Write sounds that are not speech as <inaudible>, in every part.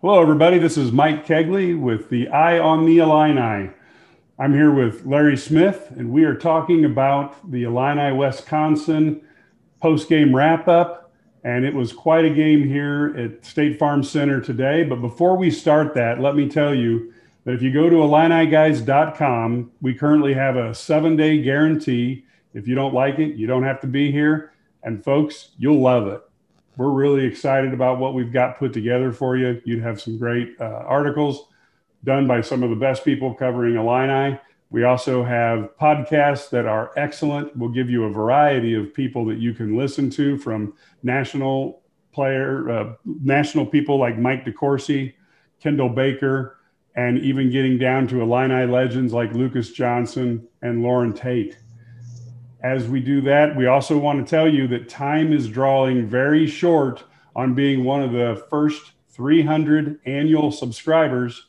Hello, everybody. This is Mike Kegley with the Eye on the Illini. I'm here with Larry Smith, and we are talking about the Illini Wisconsin post-game wrap-up. And it was quite a game here at State Farm Center today. But before we start that, let me tell you that if you go to IlliniGuys.com, we currently have a seven-day guarantee. If you don't like it, you don't have to be here. And folks, you'll love it we're really excited about what we've got put together for you. You'd have some great uh, articles done by some of the best people covering Illini. We also have podcasts that are excellent. We'll give you a variety of people that you can listen to from national player, uh, national people like Mike DeCourcy, Kendall Baker, and even getting down to Illini legends like Lucas Johnson and Loren Tate. As we do that, we also want to tell you that time is drawing very short on being one of the first 300 annual subscribers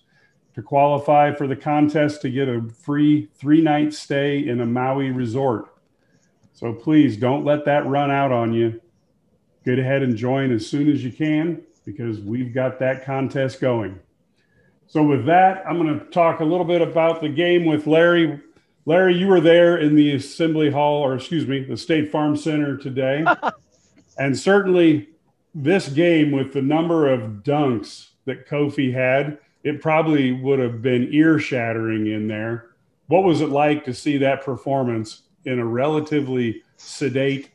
to qualify for the contest to get a free three night stay in a Maui resort. So please don't let that run out on you. Get ahead and join as soon as you can because we've got that contest going. So, with that, I'm going to talk a little bit about the game with Larry. Larry, you were there in the Assembly Hall, or excuse me, the State Farm Center today. <laughs> and certainly this game, with the number of dunks that Kofi had, it probably would have been ear shattering in there. What was it like to see that performance in a relatively sedate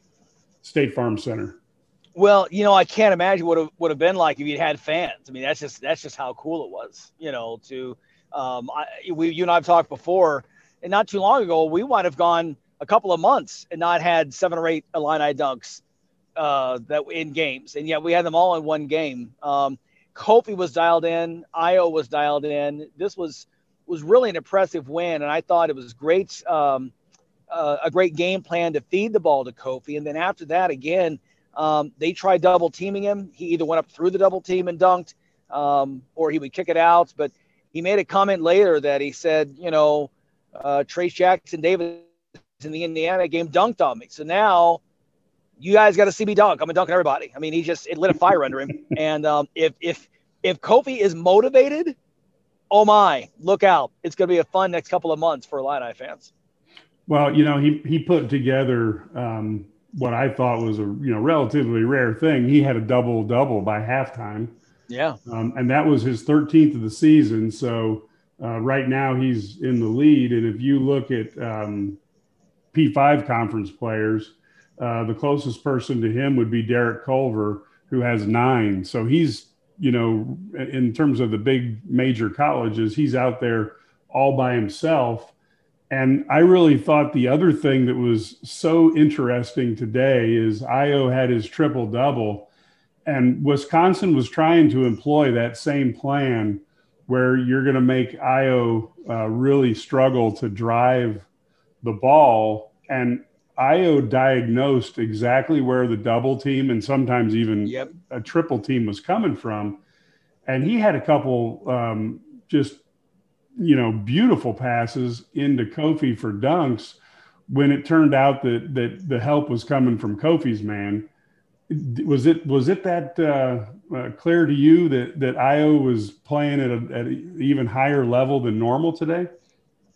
State Farm Center? Well, you know, I can't imagine what it would have been like if you'd had fans. I mean, that's just that's just how cool it was. You know, to um, I, we, you and I've talked before and not too long ago, we might have gone a couple of months and not had seven or eight Illini dunks uh, that in games, and yet we had them all in one game. Um, Kofi was dialed in, Ayo was dialed in. This was was really an impressive win, and I thought it was great. Um, uh, a great game plan to feed the ball to Kofi, and then after that, again, um, they tried double teaming him. He either went up through the double team and dunked, um, or he would kick it out. But he made a comment later that he said, you know, uh, Trayce Jackson Davis in the Indiana game dunked on me. So now you guys got to see me dunk. I'm a dunking everybody. I mean, he just it lit a fire under him. <laughs> And um, if if if Kofi is motivated, oh my, look out! It's going to be a fun next couple of months for Illini fans. Well, you know, he he put together um, what I thought was a you know relatively rare thing. He had a double double by halftime. Yeah, um, and that was his 13th of the season. So uh, right now, he's in the lead. And if you look at um, P5 conference players, uh, the closest person to him would be Derek Culver, who has nine. So he's, you know, in terms of the big major colleges, he's out there all by himself. And I really thought the other thing that was so interesting today is Ayo had his triple double, and Wisconsin was trying to employ that same plan where you're going to make Ayo uh, really struggle to drive the ball. And Ayo diagnosed exactly where the double team and sometimes even yep. a triple team was coming from. And he had a couple um, just, you know, beautiful passes into Kofi for dunks when it turned out that, that the help was coming from Kofi's man was it was it that uh, uh, clear to you that that Ayo was playing at, a, at an even higher level than normal today?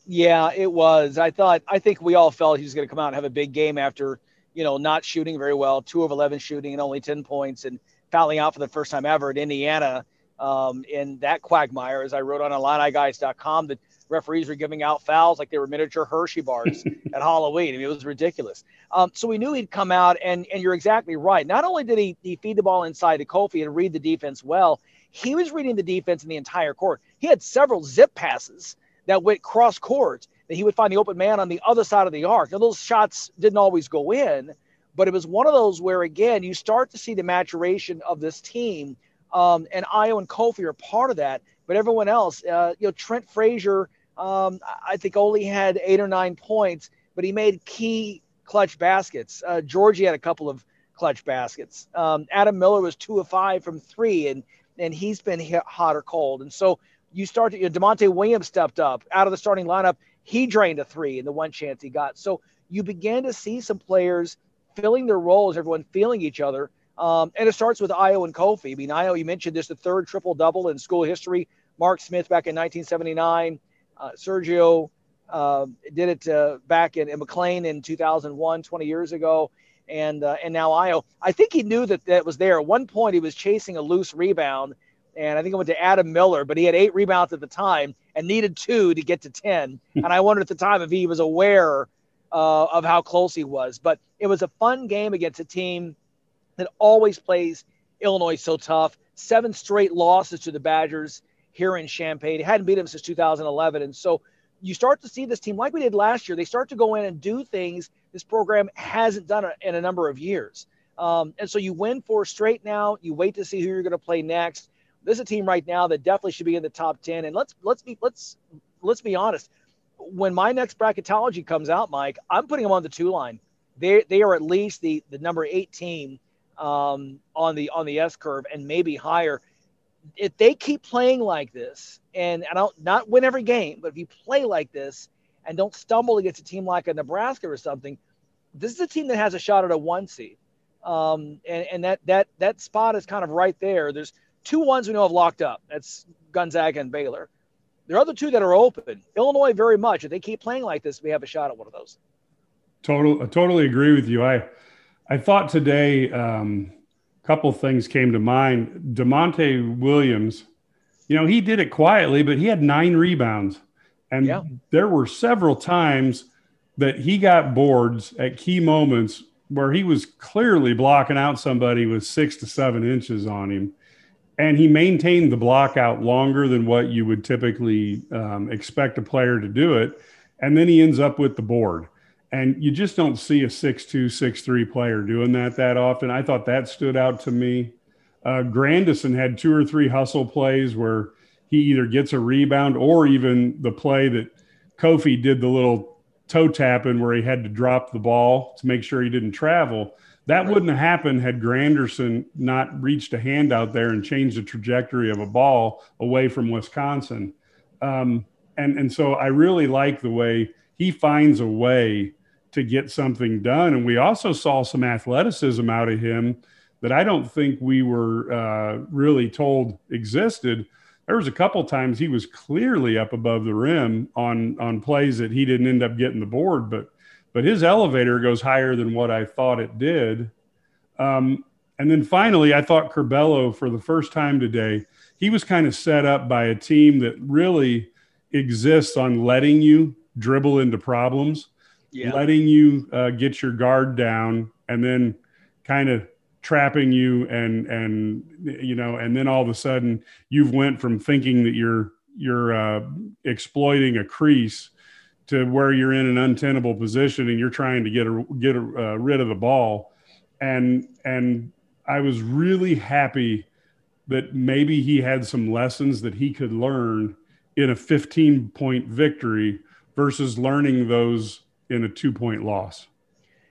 Yeah, it was. I thought I think we all felt he was going to come out and have a big game after you know not shooting very well, two of eleven shooting and only ten points, and fouling out for the first time ever at Indiana um, in that quagmire, as I wrote on IlliniGuys.com that referees were giving out fouls like they were miniature Hershey bars <laughs> at Halloween. I mean, it was ridiculous. Um, so we knew he'd come out, and and you're exactly right. Not only did he, he feed the ball inside to Kofi and read the defense well, he was reading the defense in the entire court. He had several zip passes that went cross court that he would find the open man on the other side of the arc. Now those shots didn't always go in, but it was one of those where again you start to see the maturation of this team. Um, and Ayo and Kofi are part of that, but everyone else, uh, you know, Trent Frazier um, I think only had eight or nine points, but he made key clutch baskets. Uh, Giorgi had a couple of clutch baskets. Um, Adam Miller was two of five from three, and and he's been hot or cold. And so you start to, you know, Da'Monte Williams stepped up out of the starting lineup. He drained a three in the one chance he got. So you began to see some players filling their roles, everyone feeling each other. Um, and it starts with Ayo and Kofi. I mean, Ayo, you mentioned this, the third triple double in school history. Mark Smith back in 1979. Uh, Sergio uh, did it uh, back in, in, McClain in 2001, 20 years ago. And, uh, and now Ayo. I think he knew that that was there. At one point, he was chasing a loose rebound. And I think it went to Adam Miller, but he had eight rebounds at the time and needed two to get to 10. and I wondered at the time if he was aware uh, of how close he was. But it was a fun game against a team that always plays Illinois so tough. Seven straight losses to the Badgers here in Champaign. He hadn't beat them since 2011. And so you start to see this team, like we did last year, they start to go in and do things this program hasn't done in a number of years. Um, and so you win four straight now. You wait to see who you're going to play next. This is a team right now that definitely should be in the top 10. And let's let's be let's let's be honest. When my next bracketology comes out, Mike, I'm putting them on the two line. They they are at least the the number eight team um, on the on the S curve and maybe higher if they keep playing like this, and I don't not win every game, but if you play like this and don't stumble against a team like a Nebraska or something, this is a team that has a shot at a one seed. Um, and, and that that that spot is kind of right there. There's two ones we know have locked up. That's Gonzaga and Baylor. There are other two that are open. Illinois very much. If they keep playing like this, we have a shot at one of those. Total, I totally agree with you. I I thought today um, couple things came to mind. Da'Monte Williams, you know, he did it quietly, but he had nine rebounds. And yeah. there were several times that he got boards at key moments where he was clearly blocking out somebody with six to seven inches on him. And he maintained the block out longer than what you would typically um, expect a player to do it. And then he ends up with the board and you just don't see a six-two, six-three player doing that that often. I thought that stood out to me. Uh, Grandison had two or three hustle plays where he either gets a rebound or even the play that Kofi did the little toe tapping where he had to drop the ball to make sure he didn't travel. That right. wouldn't have happened had Grandison not reached a hand out there and changed the trajectory of a ball away from Wisconsin. Um, and and so I really like the way he finds a way to get something done. And we also saw some athleticism out of him that I don't think we were uh, really told existed. There was a couple times he was clearly up above the rim on on plays that he didn't end up getting the board, but but his elevator goes higher than what I thought it did. Um, and then finally, I thought Curbelo for the first time today, he was kind of set up by a team that really exists on letting you dribble into problems yeah. letting you uh, get your guard down and then kind of trapping you and and you know and then all of a sudden you've went from thinking that you're you're uh, exploiting a crease to where you're in an untenable position and you're trying to get a, get a, uh, rid of the ball and and I was really happy that maybe he had some lessons that he could learn in a 15 point victory versus learning those in a two point loss.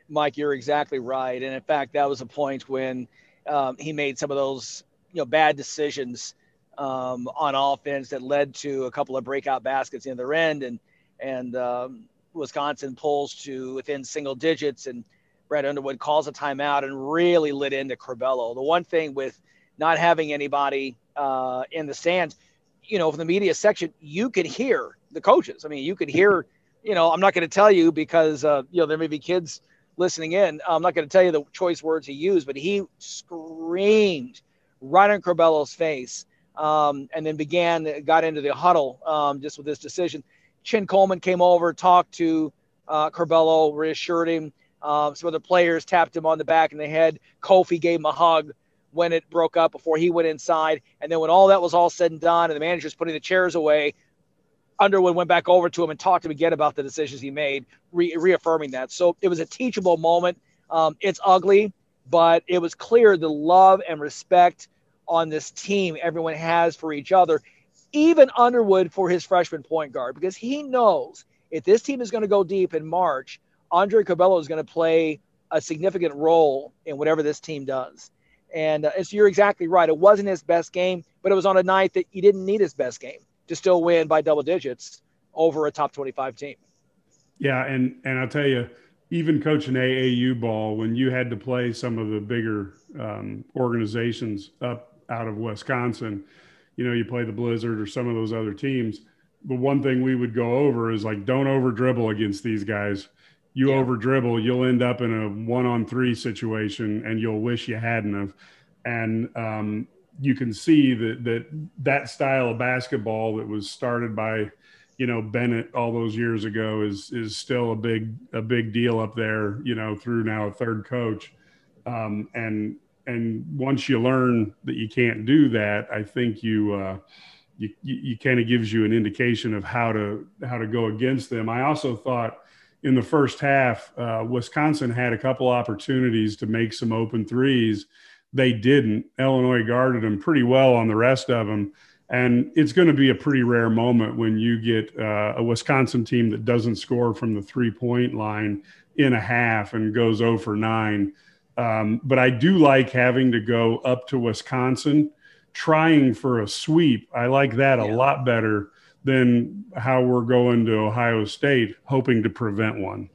Mike, you're exactly right. And in fact, that was a point when um, he made some of those you know bad decisions um, on offense that led to a couple of breakout baskets in the end, and and um, Wisconsin pulls to within single digits, and Brad Underwood calls a timeout and really lit into Curbelo. The one thing with not having anybody uh, in the stands, you know, from the media section, you could hear the coaches. I mean, you could hear you know, I'm not going to tell you because, uh, you know, there may be kids listening in. I'm not going to tell you the choice words he used, but he screamed right in Curbelo's face um, and then began, got into the huddle um, just with this decision. Chin Coleman came over, talked to uh, Curbelo, reassured him. Um, some other players tapped him on the back and the head. Kofi gave him a hug when it broke up before he went inside. And then when all that was all said and done and the manager's putting the chairs away, Underwood went back over to him and talked to him again about the decisions he made, re- reaffirming that. So it was a teachable moment. Um, it's ugly, but it was clear the love and respect on this team everyone has for each other, even Underwood for his freshman point guard, because he knows if this team is going to go deep in March, Andre Curbelo is going to play a significant role in whatever this team does. And, uh, and so you're exactly right. It wasn't his best game, but it was on a night that he didn't need his best game to still win by double digits over a top 25 team. Yeah, and and I'll tell you, even coaching AAU ball, when you had to play some of the bigger um, organizations up out of Wisconsin. You know, you play the Blizzard or some of those other teams. But one thing we would go over is like, don't over dribble against these guys. You yeah. over dribble, you'll end up in a one on three situation and you'll wish you hadn't have. And um, you can see that, that that style of basketball that was started by, you know Bennett all those years ago is is still a big a big deal up there. You know, through now a third coach, um, and and once you learn that you can't do that, I think you uh, you, you, kind of gives you an indication of how to how to go against them. I also thought in the first half, uh, Wisconsin had a couple opportunities to make some open threes. They didn't. Illinois guarded them pretty well on the rest of them. And it's going to be a pretty rare moment when you get uh, a Wisconsin team that doesn't score from the three point line in a half and goes 0 for 9. Um, but I do like having to go up to Wisconsin trying for a sweep. I like that yeah. a lot better than how we're going to Ohio State hoping to prevent one.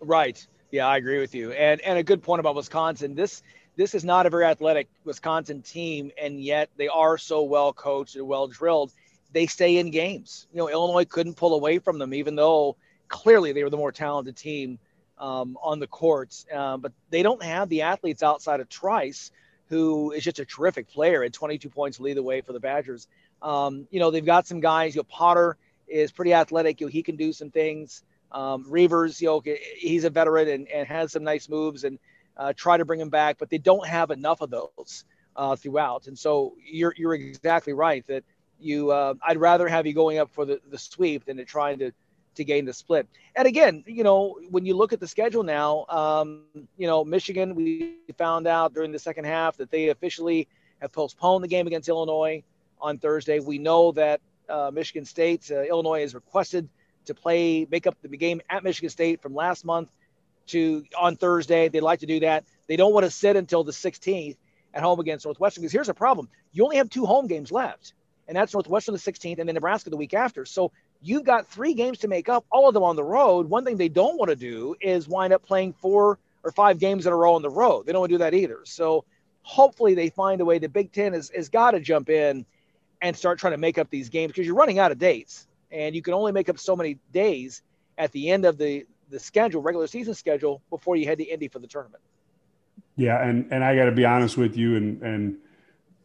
Right. Yeah, I agree with you. And and a good point about Wisconsin. This this is not a very athletic Wisconsin team, and yet they are so well coached and well drilled. They stay in games. You know, Illinois couldn't pull away from them, even though clearly they were the more talented team um, on the courts. Uh, but they don't have the athletes outside of Trice, who is just a terrific player at 22 points lead the way for the Badgers. Um, you know, they've got some guys. You know, Potter is pretty athletic. You know, he can do some things. Um, Reuvers, you know, he's a veteran and, and has some nice moves and uh, try to bring them back, but they don't have enough of those uh, throughout. And so you're you're exactly right that you uh, I'd rather have you going up for the, the sweep than to trying to to gain the split. And again, you know, when you look at the schedule now, um, you know, Michigan, we found out during the second half that they officially have postponed the game against Illinois on Thursday. We know that uh, Michigan State, uh, Illinois has requested to play, make up the game at Michigan State from last month to on Thursday. They'd like to do that. They don't want to sit until the 16th at home against Northwestern because here's a problem: you only have two home games left, and that's Northwestern the 16th and then Nebraska the week after. So you've got three games to make up, all of them on the road. One thing they don't want to do is wind up playing four or five games in a row on the road. They don't want to do that either. So hopefully they find a way. The Big Ten has, has got to jump in and start trying to make up these games because you're running out of dates and you can only make up so many days at the end of the the schedule, regular season schedule, before you head to Indy for the tournament. Yeah, and and I got to be honest with you, and and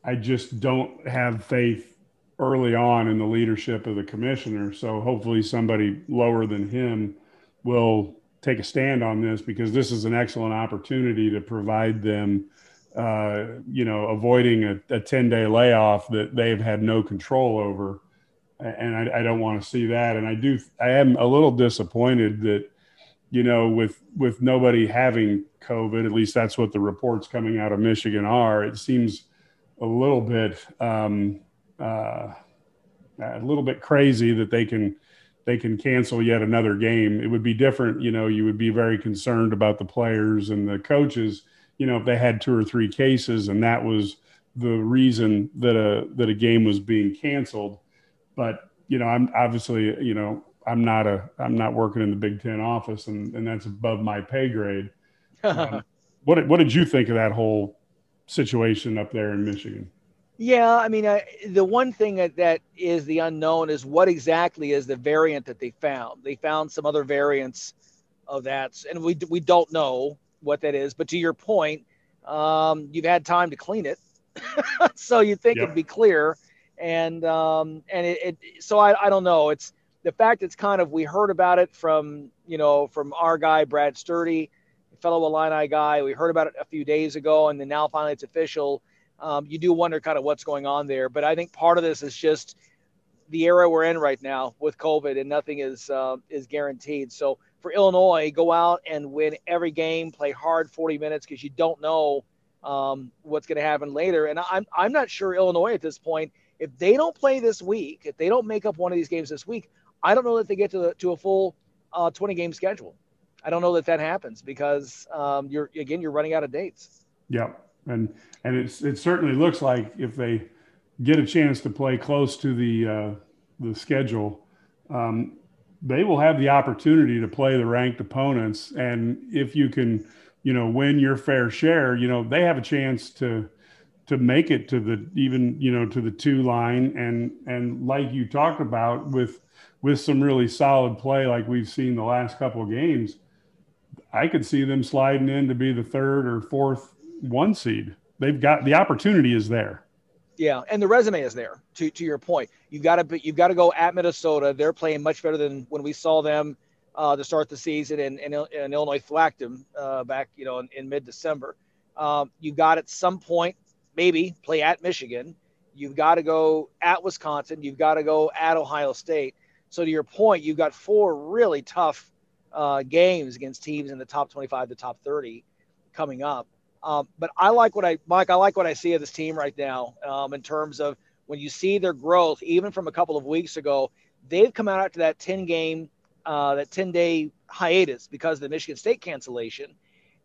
I just don't have faith early on in the leadership of the commissioner. So hopefully somebody lower than him will take a stand on this because this is an excellent opportunity to provide them, uh, you know, avoiding a, 10 day layoff that they've had no control over. And I, I don't want to see that. And I do, I am a little disappointed that you know, with with nobody having COVID, at least that's what the reports coming out of Michigan are. It seems a little bit um, uh, a little bit crazy that they can they can cancel yet another game. It would be different, you know. You would be very concerned about the players and the coaches. You know, if they had two or three cases and that was the reason that a that a game was being canceled. But you know, I'm obviously you know I'm not a I'm not working in the Big Ten office, and and that's above my pay grade. <laughs> um, what what did you think of that whole situation up there in Michigan? Yeah, I mean, I, the one thing that, that is the unknown is what exactly is the variant that they found. They found some other variants of that, and we we don't know what that is. But to your point, um, you've had time to clean it, <laughs> so you think yep. it'd be clear, and um, and it, it so I, I don't know. It's the fact it's kind of we heard about it from you know from our guy Brad Sturdy, fellow Illini guy. We heard about it a few days ago, and then now finally it's official. Um, you do wonder kind of what's going on there, but I think part of this is just the era we're in right now with COVID, and nothing is uh, is guaranteed. So for Illinois, go out and win every game, play hard 40 minutes because you don't know um, what's going to happen later. And I'm I'm not sure Illinois at this point. If they don't play this week, if they don't make up one of these games this week, I don't know that they get to the, to a full uh, 20 game schedule. I don't know that that happens because um, you're again you're running out of dates. Yeah, and and it's it certainly looks like if they get a chance to play close to the uh, the schedule, um, they will have the opportunity to play the ranked opponents. And if you can you know, win your fair share, you know, they have a chance to to make it to the even you know to the two line and and like you talked about with with some really solid play like we've seen the last couple of games i could see them sliding in to be the third or fourth one seed they've got the opportunity is there yeah and the resume is there to to your point you got to you've got to go at minnesota they're playing much better than when we saw them uh, to start the season and, and, and illinois thwacked them uh, back you know in, in mid-december um, you got at some point maybe play at Michigan. You've got to go at Wisconsin. You've got to go at Ohio State. So to your point, you've got four really tough uh, games against teams in the top 25 to top 30 coming up. Um, but I like what I, Mike, I like what I see of this team right now um, in terms of when you see their growth, even from a couple of weeks ago, they've come out after that 10 game, uh, that 10 day hiatus because of the Michigan State cancellation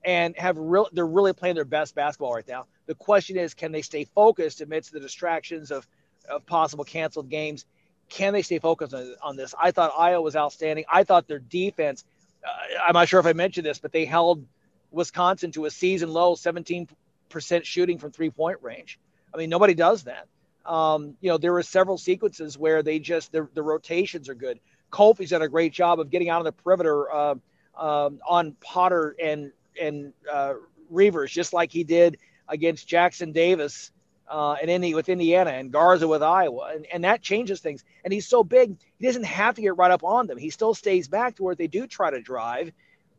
and have real they're really playing their best basketball right now. The question is, can they stay focused amidst the distractions of, of possible canceled games? Can they stay focused on, on this? I thought Iowa was outstanding. I thought their defense, uh, I'm not sure if I mentioned this, but they held Wisconsin to a season low 17% shooting from three point range. I mean, nobody does that. Um, you know, there were several sequences where they just, the, the rotations are good. Kofi's done a great job of getting out of the perimeter uh, um, on Potter and and uh, Reuvers, just like he did against Jackson Davis uh, and Indy with Indiana and Garza with Iowa, and, and that changes things. And he's so big, he doesn't have to get right up on them. He still stays back to where they do try to drive.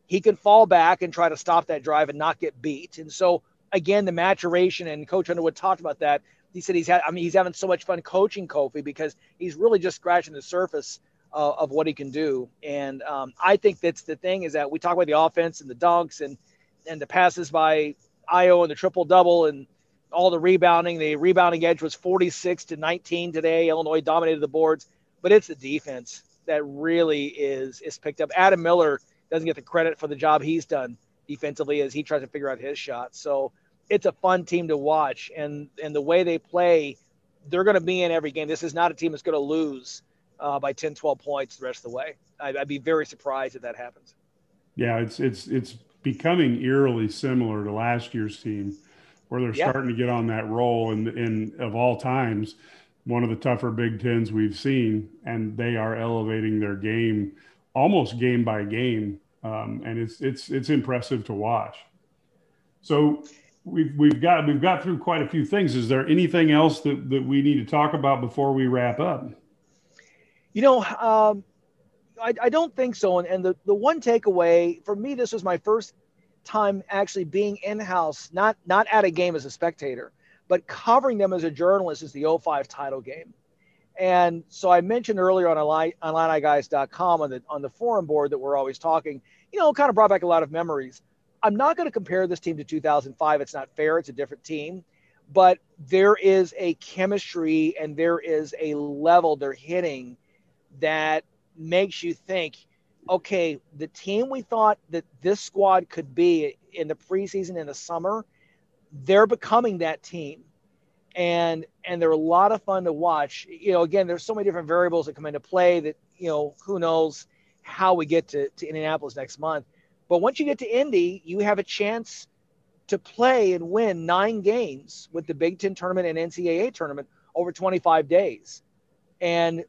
He can fall back and try to stop that drive and not get beat. And so again, the maturation and Coach Underwood talked about that. He said he's had, I mean, he's having so much fun coaching Kofi because he's really just scratching the surface uh, of what he can do. And um, I think that's the thing is that we talk about the offense and the dunks and and the passes by Ayo and the triple double and all the rebounding. The rebounding edge was 46 to 19 today. Illinois dominated the boards, but it's the defense that really is is picked up. Adam Miller doesn't get the credit for the job he's done defensively as he tries to figure out his shot. So it's a fun team to watch, and and the way they play, they're going to be in every game. This is not a team that's going to lose uh, by 10, 12 points the rest of the way. I'd, I'd be very surprised if that happens. Yeah, it's it's it's becoming eerily similar to last year's team, where they're starting to get on that roll. And in of all times, one of the tougher Big Tens we've seen, and they are elevating their game almost game by game, um, and it's it's it's impressive to watch. So we've we've got we've got through quite a few things. Is there anything else that that we need to talk about before we wrap up? You know, um, I, I don't think so. And, and the, the one takeaway for me, this was my first time actually being in house, not not at a game as a spectator, but covering them as a journalist is the 05 title game. And so I mentioned earlier on online, IlliniGuys.com on the on the forum board that we're always talking, you know, kind of brought back a lot of memories. I'm not going to compare this team to 2005. It's not fair. It's a different team, but there is a chemistry and there is a level they're hitting that makes you think, okay, the team we thought that this squad could be in the preseason in the summer, they're becoming that team. And and they're a lot of fun to watch. You know, again, there's so many different variables that come into play that, you know, who knows how we get to, to Indianapolis next month. But once you get to Indy, you have a chance to play and win nine games with the Big Ten tournament and NCAA tournament over 25 days. And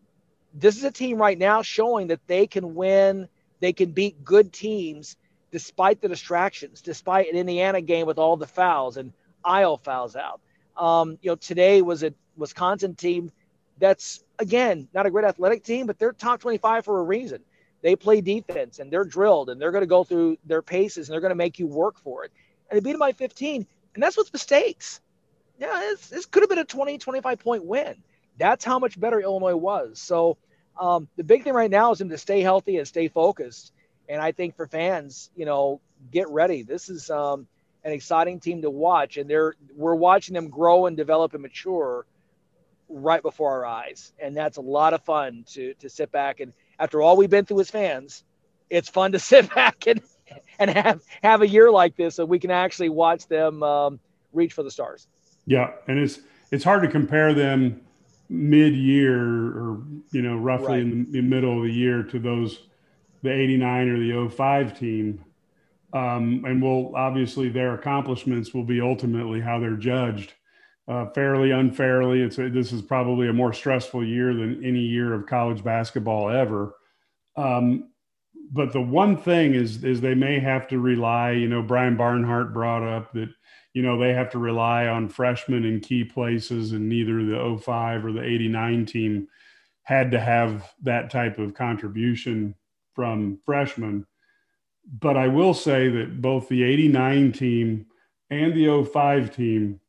this is a team right now showing that they can win, they can beat good teams despite the distractions, despite an Indiana game with all the fouls and Ayo fouls out. Um, you know, today was a Wisconsin team that's again not a great athletic team, but they're top 25 for a reason. They play defense and they're drilled and they're going to go through their paces and they're going to make you work for it. And they beat them by 15, and that's with mistakes. Yeah, this could have been a 20, 25 point win. That's how much better Illinois was. So um, the big thing right now is him to stay healthy and stay focused. And I think for fans, you know, get ready. This is um, an exciting team to watch, and they're we're watching them grow and develop and mature right before our eyes, and that's a lot of fun to to sit back and after all we've been through as fans, it's fun to <laughs> sit back and and have have a year like this so we can actually watch them um, reach for the stars. Yeah, and it's it's hard to compare them mid-year or you know roughly right. in the middle of the year to those the 89 or the 05 team Um, and will obviously their accomplishments will be ultimately how they're judged, uh, fairly, unfairly. It's a, this is probably a more stressful year than any year of college basketball ever. Um, but the one thing is is they may have to rely. You know, Brian Barnhart brought up that you know they have to rely on freshmen in key places, and neither the 05 or the 89 team had to have that type of contribution from freshmen. But I will say that both the 89 team and the 05 team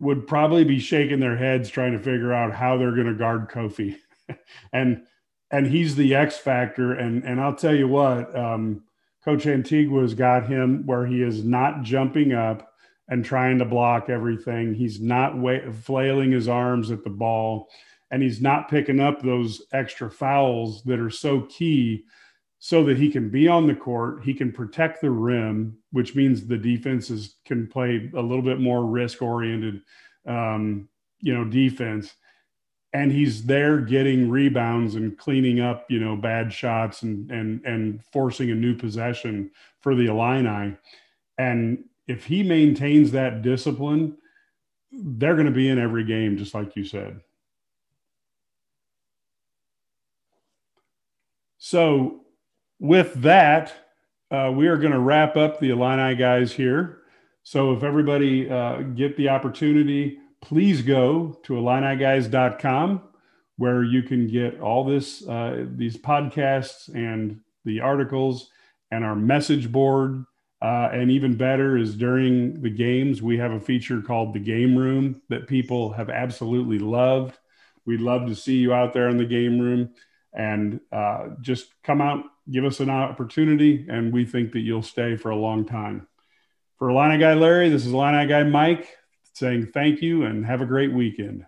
would probably be shaking their heads trying to figure out how they're going to guard Kofi. <laughs> and and he's the X factor. And and I'll tell you what, um, Coach Antigua's got him where he is not jumping up and trying to block everything. He's not wa- flailing his arms at the ball, and he's not picking up those extra fouls that are so key. So that he can be on the court, he can protect the rim, which means the defenses can play a little bit more risk oriented, um, you know, defense and he's there getting rebounds and cleaning up, you know, bad shots and and and forcing a new possession for the Illini. And if he maintains that discipline, they're going to be in every game, just like you said. So, with that, uh, we are going to wrap up the Illini guys here. So, if everybody uh, get the opportunity please go to IlliniGuys.com where you can get all this, uh, these podcasts and the articles and our message board. Uh, and even better is during the games, we have a feature called the Game Room that people have absolutely loved. We'd love to see you out there in the game room and uh, just come out, give us an opportunity, and we think that you'll stay for a long time. For Illini Guy Larry, this is Illini Guy Mike saying thank you and have a great weekend.